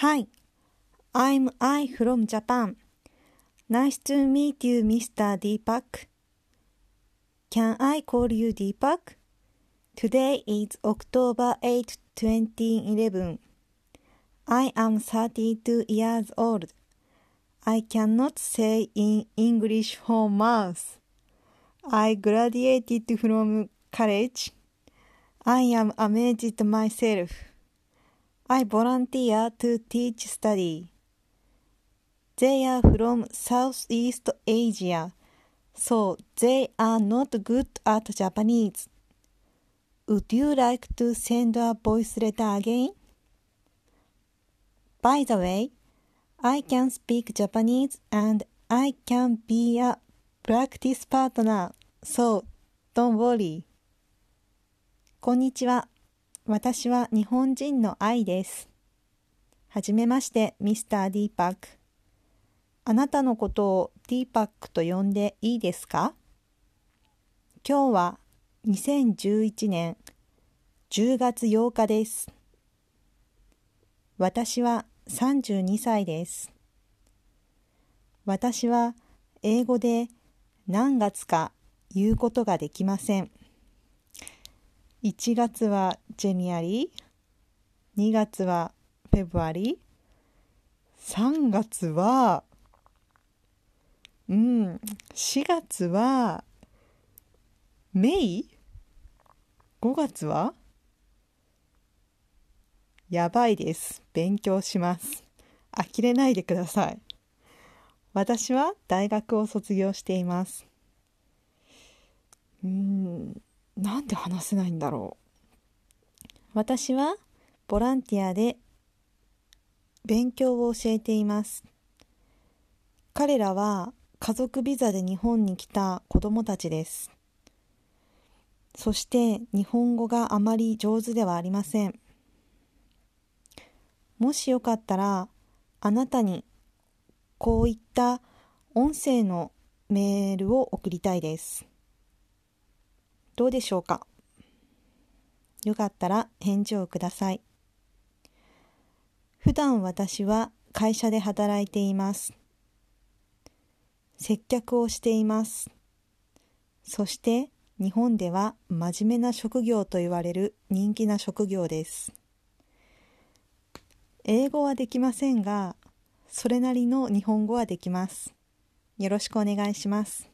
Hi, I'm I from Japan. Nice to meet you, Mr. Deepak. Can I call you Deepak? Today is October 8, 2011. I am 32 years old. I cannot say in English for mouth. I graduated from college. I am amazed myself. I volunteer to teach study. They are from Southeast Asia, so they are not good at Japanese. Would you like to send a voice letter again? By the way, I can speak Japanese and I can be a practice partner, so don't worry. こんにちは。私は日本人の愛です。はじめまして、ミスター・ディーパック。あなたのことをディーパックと呼んでいいですか？今日は2011年10月8日です。私は32歳です。私は英語で何月か言うことができません。1月はジェニアリー、2月はフェブアリー、3月は、うん、4月はメイ ?5 月はやばいです。勉強します。呆れないでください。私は大学を卒業しています。うん、なんで話せないんだろう。私はボランティアで勉強を教えています。彼らは家族ビザで日本に来た子供たちです。そして日本語があまり上手ではありません。もしよかったらあなたにこういった音声のメールを送りたいです。どうでしょうか？よかったら返事をください。普段私は会社で働いています。接客をしています。そして日本では真面目な職業と言われる人気な職業です。英語はできませんが、それなりの日本語はできます。よろしくお願いします。